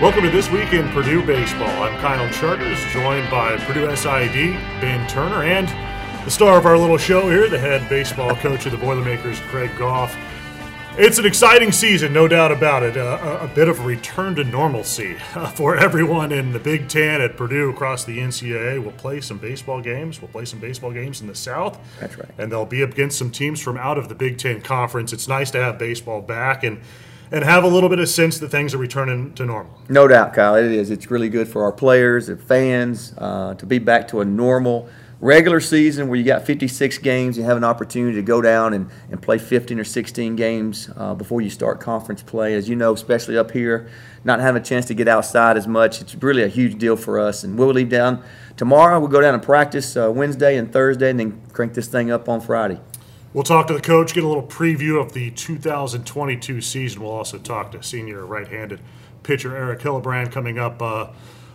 Welcome to This Week in Purdue Baseball. I'm Kyle Charters, joined by Purdue SID, Ben Turner, and the star of our little show here, the head baseball coach of the Boilermakers, Greg Goff. It's an exciting season, no doubt about it. Uh, a, bit of a return to normalcy uh, for everyone in the Big Ten at Purdue across the NCAA. We'll play some baseball games. We'll play some baseball games in the South. That's right. And they'll be up against some teams from out of the Big Ten Conference. It's nice to have baseball back and and have a little bit of sense that things are returning to normal. No doubt, Kyle. It is. It's really good for our players and fans uh, to be back to a normal regular season where you got 56 games. You have an opportunity to go down and, and play 15 or 16 games uh, before you start conference play. As you know, especially up here, not having a chance to get outside as much, it's really a huge deal for us. And we'll leave down tomorrow. We'll go down and practice uh, Wednesday and Thursday and then crank this thing up on Friday. We'll talk to the coach, get a little preview of the 2022 season. We'll also talk to senior right handed pitcher Eric Hillebrand coming up uh,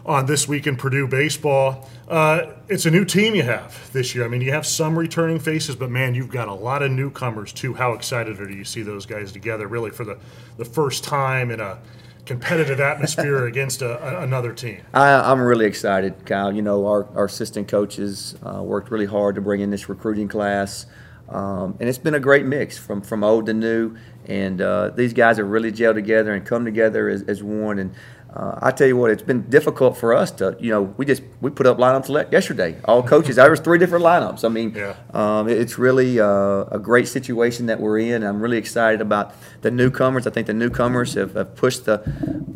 on This Week in Purdue Baseball. Uh, it's a new team you have this year. I mean, you have some returning faces, but man, you've got a lot of newcomers too. How excited are you to see those guys together really for the, the first time in a competitive atmosphere against a, a, another team? I, am really excited, Kyle. You know, our, our assistant coaches uh, worked really hard to bring in this recruiting class. Um, and it's been a great mix from, from old to new. And uh, these guys have really gelled together and come together as, as one. And uh, I tell you what, it's been difficult for us to, you know, we just we put up lineups yesterday. All coaches, there was three different lineups. I mean, yeah. um, it's really uh, a great situation that we're in. I'm really excited about the newcomers. I think the newcomers have, have pushed the,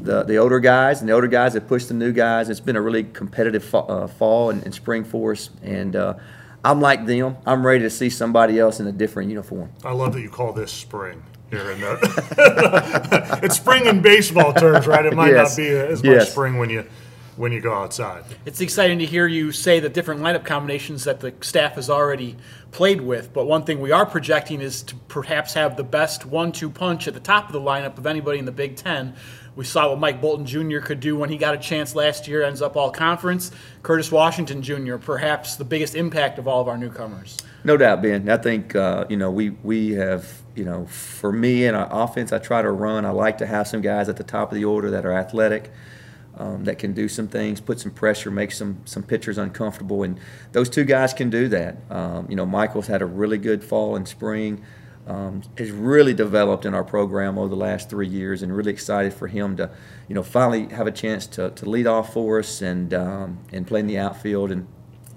the, the older guys, and the older guys have pushed the new guys. It's been a really competitive fa- uh, fall and, and, spring for us, and uh, I'm like them. I'm ready to see somebody else in a different uniform. I love that you call this spring here in the. it's spring in baseball terms, right? It might yes. not be as much yes. spring when you when you go outside. It's exciting to hear you say the different lineup combinations that the staff has already played with. But one thing we are projecting is to perhaps have the best one-two punch at the top of the lineup of anybody in the Big Ten we saw what Mike Bolton Jr. could do when he got a chance last year, ends up all conference. Curtis Washington Jr., perhaps the biggest impact of all of our newcomers. No doubt, Ben. I think, uh, you know, we, we have, you know, for me in our offense, I try to run. I like to have some guys at the top of the order that are athletic. Um, that can do some things, put some pressure, make some some pitchers uncomfortable, and those two guys can do that. Um, you know, Michael's had a really good fall and spring um, has really developed in our program over the last three years, and really excited for him to, you know, finally have a chance to, to lead off for us and um, and play in the outfield. And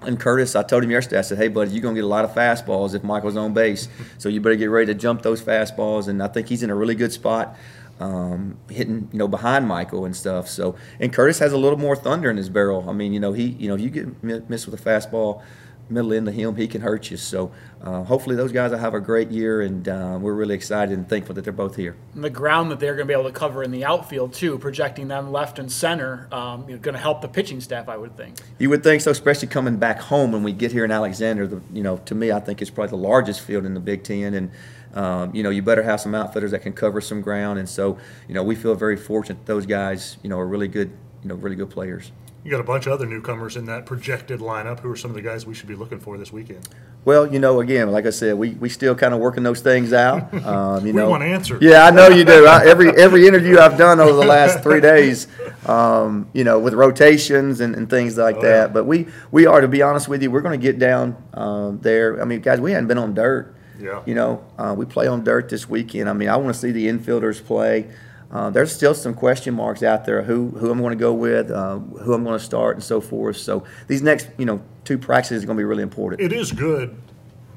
and Curtis, I told him yesterday, I said, "Hey, buddy, you're gonna get a lot of fastballs if Michael's on base, so you better get ready to jump those fastballs." And I think he's in a really good spot. Um, hitting you know behind Michael and stuff. So and Curtis has a little more thunder in his barrel. I mean you know he you know if you get missed with a fastball, middle end of him, he can hurt you. So uh, hopefully those guys will have a great year, and uh, we're really excited and thankful that they're both here. And the ground that they're going to be able to cover in the outfield too, projecting them left and center, um, you know, going to help the pitching staff, I would think. You would think so, especially coming back home when we get here in Alexander. The, you know, to me, I think it's probably the largest field in the Big Ten, and um, you know, you better have some outfitters that can cover some ground. And so, you know, we feel very fortunate those guys, you know, are really good, you know, really good players. You got a bunch of other newcomers in that projected lineup. Who are some of the guys we should be looking for this weekend? Well, you know, again, like I said, we, we still kind of working those things out. Um, you we know, want answers. Yeah, I know you do. I, every every interview I've done over the last three days, um, you know, with rotations and, and things like oh, that. Yeah. But we we are, to be honest with you, we're going to get down uh, there. I mean, guys, we hadn't been on dirt. Yeah. You know, uh, we play on dirt this weekend. I mean, I want to see the infielders play. Uh, there's still some question marks out there who who I'm going to go with, uh, who I'm going to start, and so forth. So these next you know two practices are going to be really important. It is good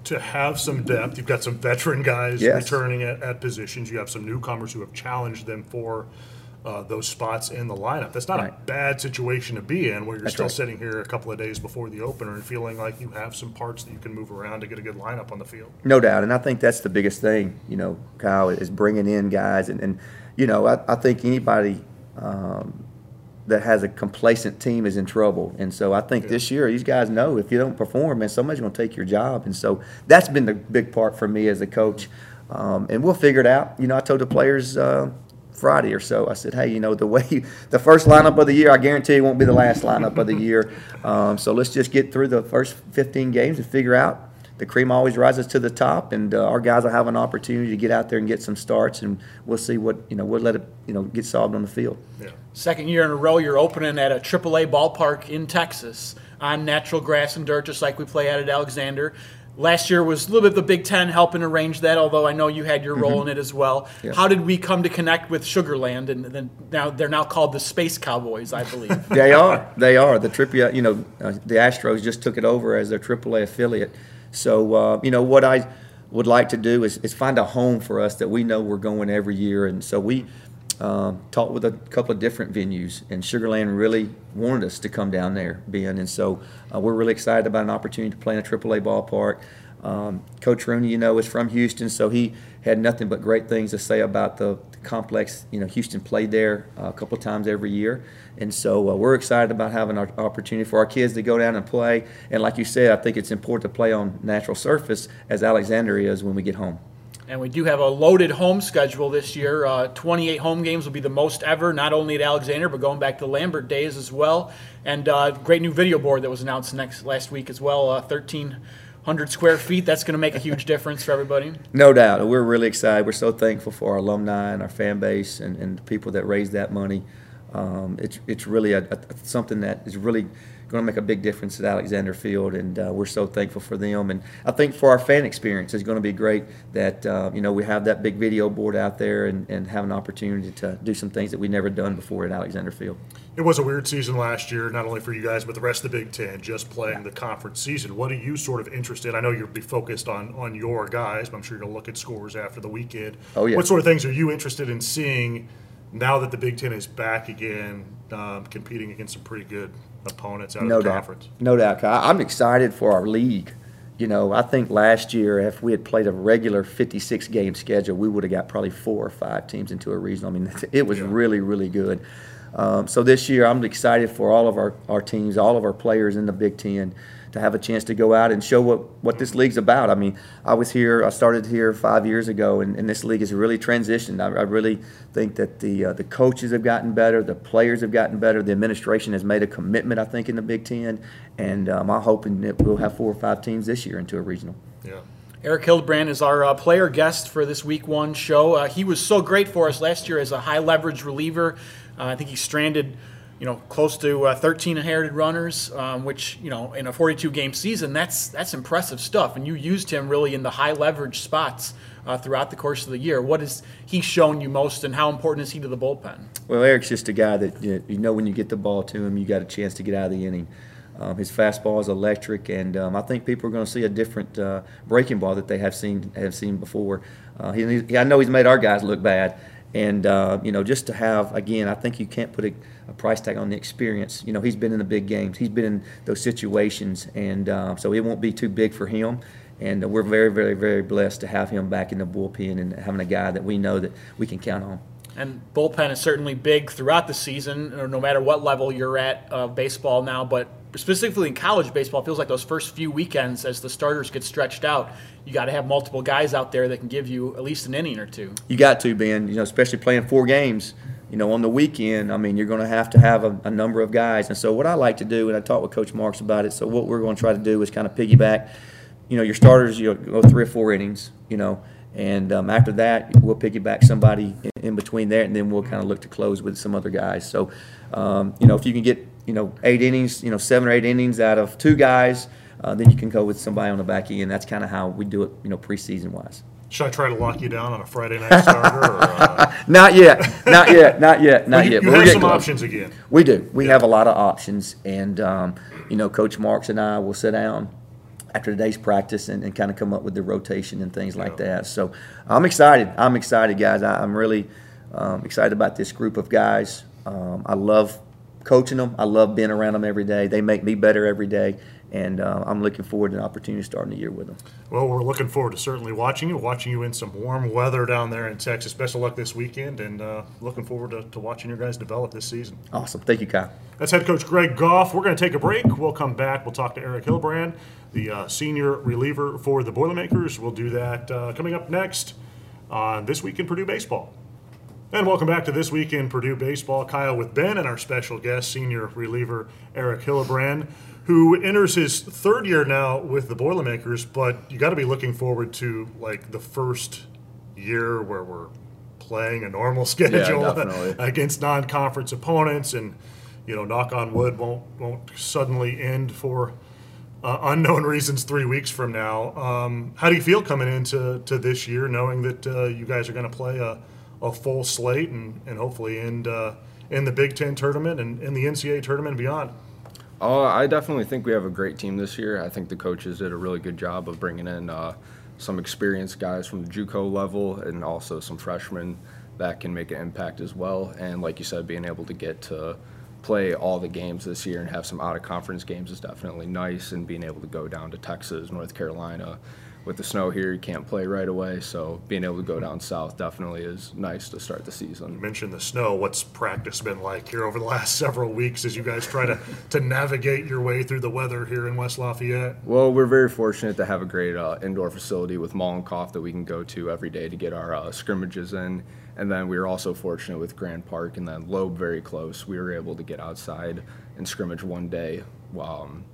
to have some depth. You've got some veteran guys yes. returning at, at, positions. You have some newcomers who have challenged them for. Uh, those spots in the lineup. That's not right. a bad situation to be in where you're That's still right. sitting here a couple of days before the opener and feeling like you have some parts that you can move around to get a good lineup on the field. No doubt. And I think that's the biggest thing, you know, Kyle, is bringing in guys and, and you know, I, I think anybody um, that has a complacent team is in trouble. And so I think yeah. this year these guys know if you don't perform, man, somebody's going to take your job. And so that's been the big part for me as a coach. Um, and we'll figure it out. You know, I told the players uh, Friday or so, I said, hey, you know, the way you, the first lineup of the year, I guarantee it won't be the last lineup of the year. Um, so let's just get through the first 15 games and figure out the cream always rises to the top, and uh, our guys will have an opportunity to get out there and get some starts, and we'll see what you know. We'll let it you know get solved on the field. Yeah. Second year in a row, you're opening at a AAA ballpark in Texas on natural grass and dirt, just like we play at at Alexander. Last year was a little bit the Big Ten helping arrange that, although I know you had your role in it as well. Yeah. How did we come to connect with Sugar Land, and then now they're now called the Space Cowboys, I believe. They are. They are. The AAA, you know, uh, the Astros just took it over as their AAA affiliate. So, uh, you know, what I would like to do is, is find a home for us that we know we're going every year. And so we um, talked with a couple of different venues, and Sugar Land really wanted us to come down there, Ben. And so uh, we're really excited about an opportunity to play in a AAA ballpark. Um, Coach Rooney, you know, is from Houston, so he had nothing but great things to say about the, the complex. You know, Houston played there uh, a couple of times every year, and so uh, we're excited about having our opportunity for our kids to go down and play. And like you said, I think it's important to play on natural surface as Alexander is when we get home. And we do have a loaded home schedule this year. Uh, 28 home games will be the most ever, not only at Alexander, but going back to Lambert days as well. And uh, great new video board that was announced next last week as well. Uh, 1,300 square feet. That's going to make a huge difference for everybody. No doubt. We're really excited. We're so thankful for our alumni and our fan base and, and the people that raised that money. Um, it's, it's really a, a, something that is really going to make a big difference at Alexander Field, and uh, we're so thankful for them. And I think for our fan experience, it's going to be great that uh, you know we have that big video board out there and, and have an opportunity to do some things that we've never done before at Alexander Field. It was a weird season last year, not only for you guys, but the rest of the Big Ten, just playing the conference season. What are you sort of interested? I know you'll be focused on on your guys, but I'm sure you'll look at scores after the weekend. Oh, yeah. What sort of things are you interested in seeing now that the Big Ten is back again, um, competing against some pretty good opponents out No of the doubt. conference? No doubt. I- I'm excited for our league. You know, I think last year, if we had played a regular 56 game schedule, we would have got probably four or five teams into a regional. I mean, it was really, really good. Um, so this year, I'm excited for all of our, our teams, all of our players in the Big Ten to have a chance to go out and show what, what this league's about. I mean, I was here, I started here five years ago, and, and this league has really transitioned. I, I really think that the, uh, the coaches have gotten better, the players have gotten better, the administration has made a commitment, I think, in the Big Ten, and um, I'm hoping that we'll have four or five teams this year into a regional. Yeah. Eric Hildebrand is our uh, player guest for this week one show. Uh, he was so great for us last year as a high leverage reliever. Uh, I think he stranded, you know, close to uh, 13 inherited runners, um, which you know, in a 42 game season, that's that's impressive stuff. And you used him really in the high leverage spots uh, throughout the course of the year. What has he shown you most, and how important is he to the bullpen? Well, Eric's just a guy that you know, when you get the ball to him, you got a chance to get out of the inning. Um, his fastball is electric, and um, I think people are going to see a different uh, breaking ball that they have seen have seen before. Uh, he, he- I know he's made our guys look bad, and uh, you know just to have again, I think you can't put a, a price tag on the experience. You know, he's been in the big games, he's been in those situations, and uh, so it won't be too big for him. And uh, we're very, very, very blessed to have him back in the bullpen and having a guy that we know that we can count on. And bullpen is certainly big throughout the season, or no matter what level you're at of baseball now. But specifically in college baseball, it feels like those first few weekends, as the starters get stretched out, you got to have multiple guys out there that can give you at least an inning or two. You got to, Ben. You know, especially playing four games. You know, on the weekend, I mean, you're going to have to have a, a number of guys. And so, what I like to do, and I talked with Coach Marx about it. So, what we're going to try to do is kind of piggyback. You know, your starters, you go three or four innings. You know, and um, after that, we'll piggyback somebody in, in between there, and then we'll kind of look to close with some other guys. So, um, you know, if you can get you know eight innings, you know, seven or eight innings out of two guys, uh, then you can go with somebody on the back end. That's kind of how we do it, you know, preseason wise. Should I try to lock you down on a Friday night starter? Or, uh, Not yet. Not yet. Not yet. Not you, yet. you we're have some close. options again. We do. We have a lot of options, and um, you know, Coach Marx and I will sit down after today's practice and, and kind of come up with the rotation and things like that. So I'm excited. I'm excited, guys. I, I'm really um, excited about this group of guys. Um, I love coaching them. I love being around them every day. They make me better every day, and uh, I'm looking forward to an opportunity starting the year with them. Well, we're looking forward to certainly watching you, watching you in some warm weather down there in Texas. Best of luck this weekend, and uh, looking forward to, to watching your guys develop this season. Awesome. Thank you, Kyle. That's head coach Greg Goff. We're going to take a break. We'll come back. We'll talk to Eric Hilbrand, the uh, senior reliever for the Boilermakers. We'll do that uh, coming up next on This Week in Purdue Baseball. And welcome back to This Week in Purdue Baseball. Kyle with Ben and our special guest, senior reliever Eric Hillebrand, who enters his third year now with the Boilermakers, but you got to be looking forward to like the first year where we're playing a normal schedule definitely. against non-conference opponents and you know knock on wood won't won't suddenly end for uh, unknown reasons three weeks from now. Um, how do you feel coming into to this year, knowing that uh, you guys are going to play a, a full slate and, and hopefully end uh, in the Big Ten tournament and in the NCAA tournament and beyond? Uh, I definitely think we have a great team this year. I think the coaches did a really good job of bringing in uh, some experienced guys from the JUCO level and also some freshmen that can make an impact as well. And like you said, being able to get to play all the games this year and have some out of conference games is definitely nice. And being able to go down to Texas, North Carolina, with the snow here, you can't play right away. So being able to go down south definitely is nice to start the season. You mentioned the snow. What's practice been like here over the last several weeks as you guys try to, to navigate your way through the weather here in West Lafayette? Well, we're very fortunate to have a great uh, indoor facility with Mollenkopf that we can go to every day to get our uh, scrimmages in. And then we were also fortunate with Grand Park and then Loeb very close. We were able to get outside and scrimmage one day um,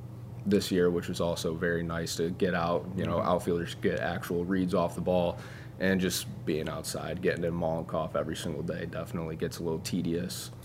this year, which was also very nice to get out. You know, outfielders get actual reads off the ball. And just being outside, getting in Mollenkopf every single day definitely gets a little tedious.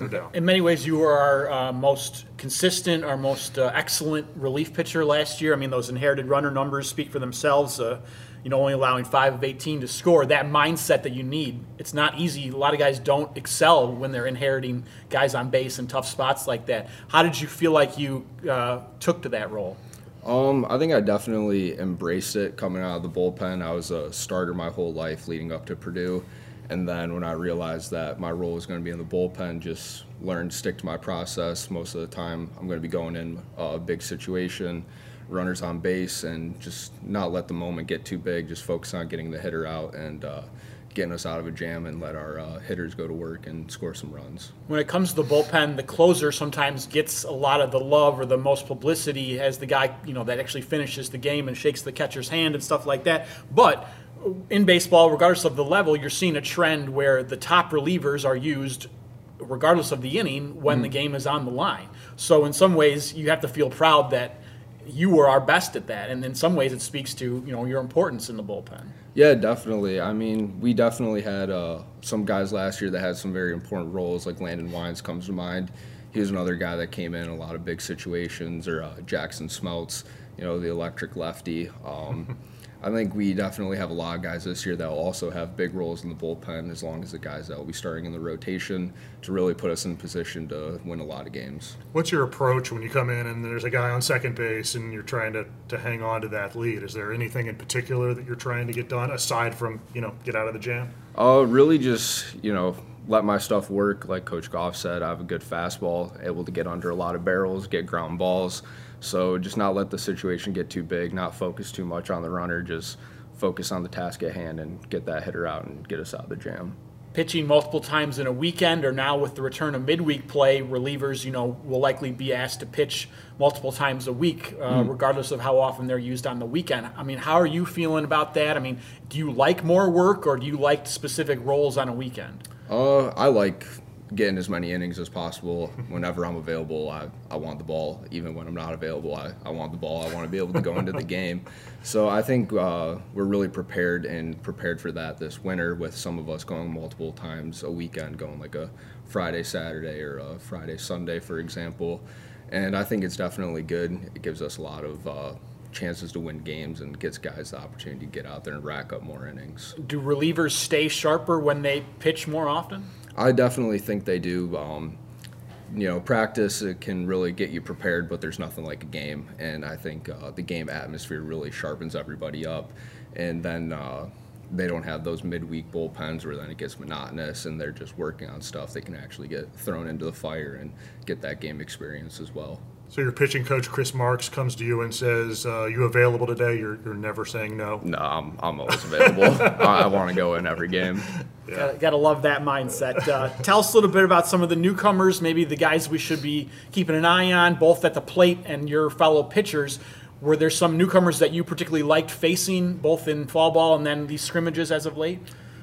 No doubt. In many ways, you were our uh, most consistent, our most uh, excellent relief pitcher last year. I mean, those inherited runner numbers speak for themselves. Uh, you know, only allowing five of 18 to score. That mindset that you need. It's not easy. A lot of guys don't excel when they're inheriting guys on base in tough spots like that. How did you feel like you uh, took to that role? Um, I think I definitely embraced it coming out of the bullpen. I was a starter my whole life leading up to Purdue. And then when I realized that my role was going to be in the bullpen, just learned to stick to my process. Most of the time, I'm going to be going in a big situation, runners on base, and just not let the moment get too big. Just focus on getting the hitter out and uh, getting us out of a jam and let our uh, hitters go to work and score some runs. When it comes to the bullpen, the closer sometimes gets a lot of the love or the most publicity as the guy, you know, that actually finishes the game and shakes the catcher's hand and stuff like that. But in baseball, regardless of the level, you're seeing a trend where the top relievers are used regardless of the inning when the game is on the line. So in some ways, you have to feel proud that you were our best at that, and in some ways, it speaks to you know your importance in the bullpen. Yeah, definitely. I mean, we definitely had uh, some guys last year that had some very important roles, like Landon Wines comes to mind. He was another guy that came in a lot of big situations, or uh, Jackson Smeltz, you know, the electric lefty. Um, I think we definitely have a lot of guys this year that will also have big roles in the bullpen, as long as the guys that will be starting in the rotation to really put us in position to win a lot of games. What's your approach when you come in and there's a guy on second base and you're trying to, to hang on to that lead? Is there anything in particular that you're trying to get done aside from, you know, get out of the jam? Uh, really just, you know, let my stuff work. Like Coach Goff said, I have a good fastball, able to get under a lot of barrels, get ground balls. So just not let the situation get too big, not focus too much on the runner, just focus on the task at hand and get that hitter out and get us out of the jam. pitching multiple times in a weekend or now with the return of midweek play relievers you know will likely be asked to pitch multiple times a week uh, regardless of how often they're used on the weekend. I mean how are you feeling about that? I mean do you like more work or do you like specific roles on a weekend? Uh, I like getting as many innings as possible. Whenever I'm available, I, I want the ball. Even when I'm not available, I, I want the ball. I want to be able to go into the game. So I think uh, we're really prepared and prepared for that this winter with some of us going multiple times a weekend, going like a Friday, Saturday, or a Friday, Sunday, for example. And I think it's definitely good. It gives us a lot of uh, chances to win games and gets guys the opportunity to get out there and rack up more innings. do relievers stay sharper when they pitch more often I definitely think they do. Um, you know, practice it can really get you prepared, but there's nothing like a game. And I think uh, the game atmosphere really sharpens everybody up. And then uh, they don't have those midweek bullpens where then it gets monotonous and they're just working on stuff. They can actually get thrown into the fire and get that game experience as well. So your pitching coach, Chris Marx, comes to you and says, uh, you available today? You're, you're never saying no. No, I'm, I'm always available. I, I want to go in every game. Gotta, gotta love that mindset. Uh, tell us a little bit about some of the newcomers, maybe the guys we should be keeping an eye on, both at the plate and your fellow pitchers. Were there some newcomers that you particularly liked facing, both in fall ball and then these scrimmages as of late?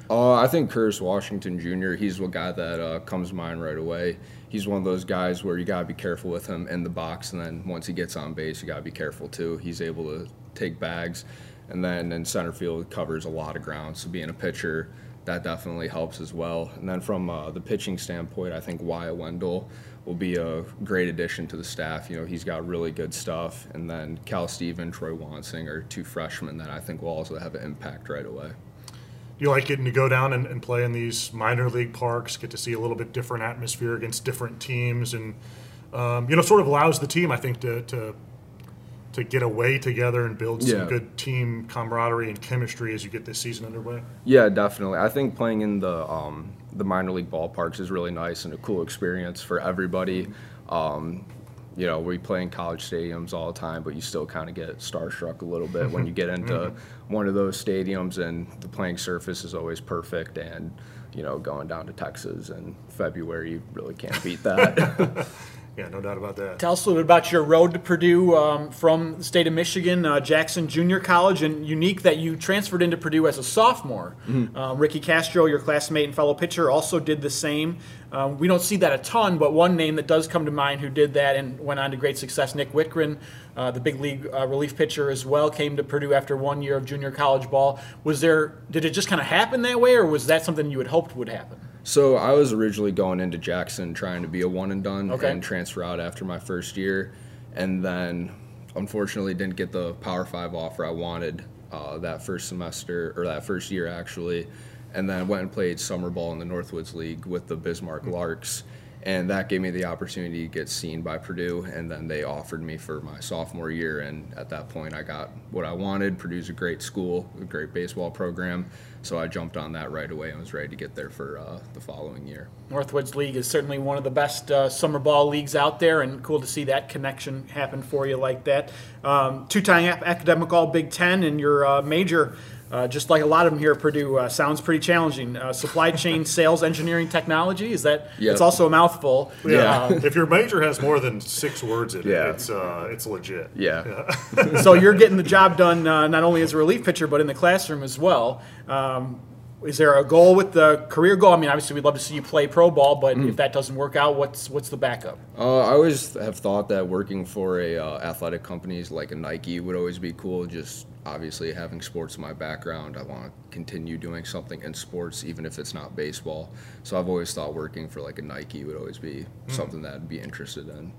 Uh, I think Curtis Washington Jr. He's one guy that uh, comes to mind right away. He's one of those guys where you gotta be careful with him in the box, and then once he gets on base, you gotta be careful too. He's able to take bags, and then in center field covers a lot of ground. So being a pitcher, that definitely helps as well. And then from uh, the pitching standpoint, I think Wyatt Wendell will be a great addition to the staff. You know, he's got really good stuff. And then Cal Steven, Troy Wansing are two freshmen that I think will also have an impact right away. You like getting to go down and, and play in these minor league parks, get to see a little bit different atmosphere against different teams, and um, you know, sort of allows the team, I think, to to, to get away together and build some Yeah. good team camaraderie and chemistry as you get this season underway. Yeah, definitely. I think playing in the um, the minor league ballparks is really nice and a cool experience for everybody. Um, you know, we play in college stadiums all the time, but you still kind of get starstruck a little bit when you get into mm-hmm. one of those stadiums, and the playing surface is always perfect. And you know, going down to Texas in February, you really can't beat that. Yeah, no doubt about that. Tell us a little bit about your road to Purdue um, from the state of Michigan, uh, Jackson Junior College, and unique that you transferred into Purdue as a sophomore. Um, Ricky Castro, your classmate and fellow pitcher, also did the same. Um, we don't see that a ton, but one name that does come to mind who did that and went on to great success, Nick Wittgren, uh, the big league uh, relief pitcher as well, came to Purdue after one year of junior college ball. Was there? Did it just kind of happen that way, or was that something you had hoped would happen? So I was originally going into Jackson trying to be a one and done Okay. and transfer out after my first year, and then unfortunately didn't get the Power Five offer I wanted uh, that first semester or that first year actually, and then went and played summer ball in the Northwoods League with the Bismarck Larks. And that gave me the opportunity to get seen by Purdue, and then they offered me for my sophomore year. And at that point, I got what I wanted. Purdue's a great school, a great baseball program, so I jumped on that right away and was ready to get there for uh, the following year. Northwoods League is certainly one of the best uh, summer ball leagues out there, and cool to see that connection happen for you like that. Um, two-time academic All Big Ten, and your uh, major, uh, just like a lot of them here at Purdue, uh, sounds pretty challenging. Uh, supply chain, sales, engineering, technology. Is that? Yep. It's also a mouthful. Yeah, Um, if your major has more than six words in it, Yeah. it's uh, it's legit. Yeah. so you're getting the job done uh, not only as a relief pitcher but in the classroom as well. Um, is there a goal with the career goal? I mean, obviously we'd love to see you play pro ball, but if that doesn't work out, what's what's the backup? Uh, I always have thought that working for a uh, athletic companies like a Nike would always be cool. Just obviously having sports in my background, I want to continue doing something in sports, even if it's not baseball. So I've always thought working for like a Nike would always be hmm. something that I'd be interested in.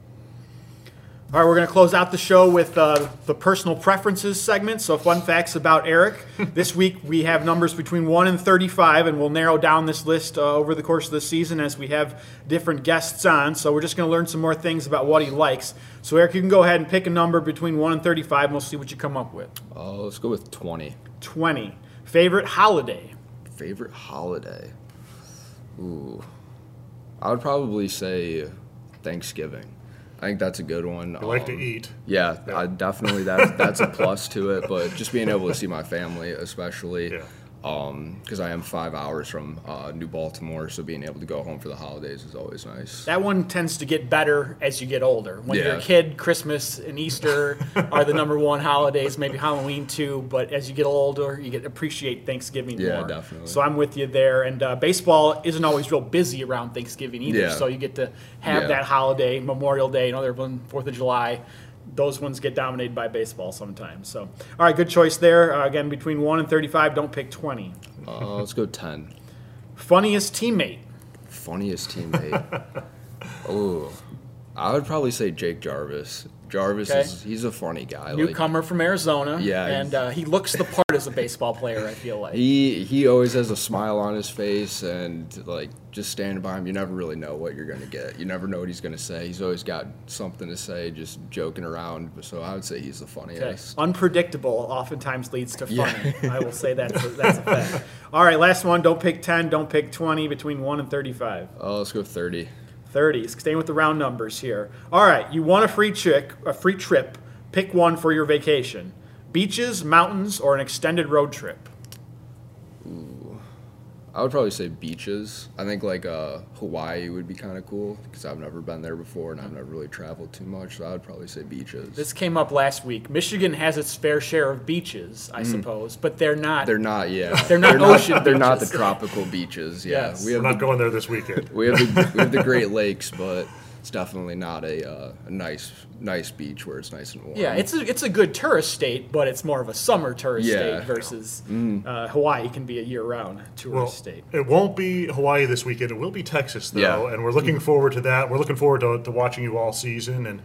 All right, we're going to close out the show with uh, the personal preferences segment. So, fun facts about Eric. this week we have numbers between 1 and 35, and we'll narrow down this list uh, over the course of the season as we have different guests on. So, we're just going to learn some more things about what he likes. So, Eric, you can go ahead and pick a number between 1 and 35, and we'll see what you come up with. Uh, let's go with 20. 20. Favorite holiday? Favorite holiday? Ooh. I would probably say Thanksgiving. I think that's a good one. I like to Um, eat. Yeah, I definitely that's that's a plus to it. But just being able to see my family, especially, Yeah. Because I am five hours from uh, New Baltimore, so being able to go home for the holidays is always nice. That one tends to get better as you get older. When you're a kid, Christmas and Easter are the number one holidays, maybe Halloween too. But as you get older, you get appreciate Thanksgiving Yeah, more. Yeah, definitely. So I'm with you there. And uh, baseball isn't always real busy around Thanksgiving either. Yeah. So you get to have Yeah. that holiday, Memorial Day, another one, Fourth of July. Those ones get dominated by baseball sometimes. So, all right, good choice there. Uh, again, between one and thirty-five, don't pick twenty. Uh, let's go ten. Funniest teammate. Funniest teammate. oh, I would probably say Jake Jarvis. Jarvis Okay. is he's a funny guy. Like, Newcomer from Arizona. Yeah, And uh, he looks the part as a baseball player, I feel like. He he always has a smile on his face and like just standing by him, you never really know what you're gonna get. You never know what he's gonna say. He's always got something to say, just joking around. So I would say he's the Okay. funniest. Unpredictable oftentimes leads to Yeah. funny. I will say that's a, that's a fact. All right, last one. Don't pick 10, don't pick 20, between 1 and 35. Oh, let's go thirty. 30. Staying with the round numbers here. All right, you want a free chick, a free trip. Pick one for your vacation. Beaches, mountains, or an extended road trip. I would probably say beaches. I think like uh, Hawaii would be kind of cool because I've never been there before and I've never really traveled too much. So I would probably say beaches. This came up last week. Michigan has its fair share of beaches, I suppose, but they're not. Mm. they're not, yeah. They're not ocean They're not the tropical beaches. Yeah, Yes. we I'm have not the, going there this weekend. we have the we have the Great Lakes, but it's definitely not a, uh, a nice nice beach where it's nice and warm. yeah, it's a it's a good tourist state, but it's more of a summer tourist Yeah. state versus uh, Hawaii can be a year-round tourist Well, state. it won't be Hawaii this weekend. It will be Texas, though, Yeah. and we're looking forward to that. We're looking forward to, to watching you all season, and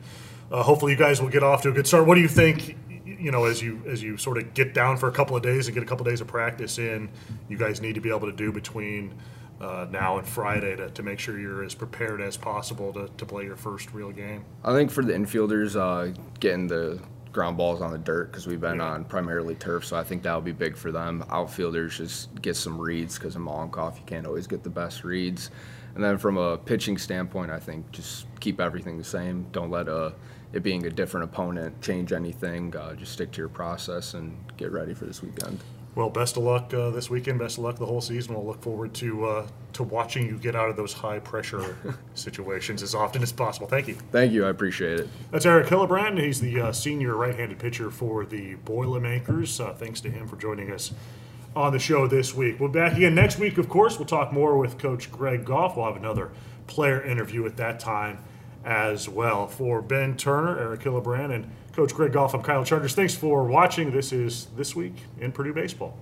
uh, hopefully you guys will get off to a good start. What do you think? You know, as you as you sort of get down for a couple of days and get a couple of days of practice in, you guys need to be able to do between uh, now and Friday to, to make sure you're as prepared as possible to, to play your first real game. I think for the infielders, uh, getting the ground balls on the dirt because we've been on primarily turf, so I think that'll be big for them. Outfielders just get some reads because in Mollenkopf you can't always get the best reads. And then from a pitching standpoint, I think just keep everything the same. Don't let uh, it being a different opponent change anything. Uh, just stick to your process and get ready for this weekend. Well, best of luck uh, this weekend. Best of luck the whole season. We'll look forward to uh, to watching you get out of those high pressure situations as often as possible. Thank you. Thank you, I appreciate it. That's Eric Hillebrand. He's the uh, senior right-handed pitcher for the Boilermakers. Uh, thanks to him for joining us on the show this week. We'll be back again next week, of course. We'll talk more with Coach Greg Goff. We'll have another player interview at that time as well. For Ben Turner, Eric Hillebrand, and Coach Greg Goff, I'm Kyle Charters. Thanks for watching. This is This Week in Purdue Baseball.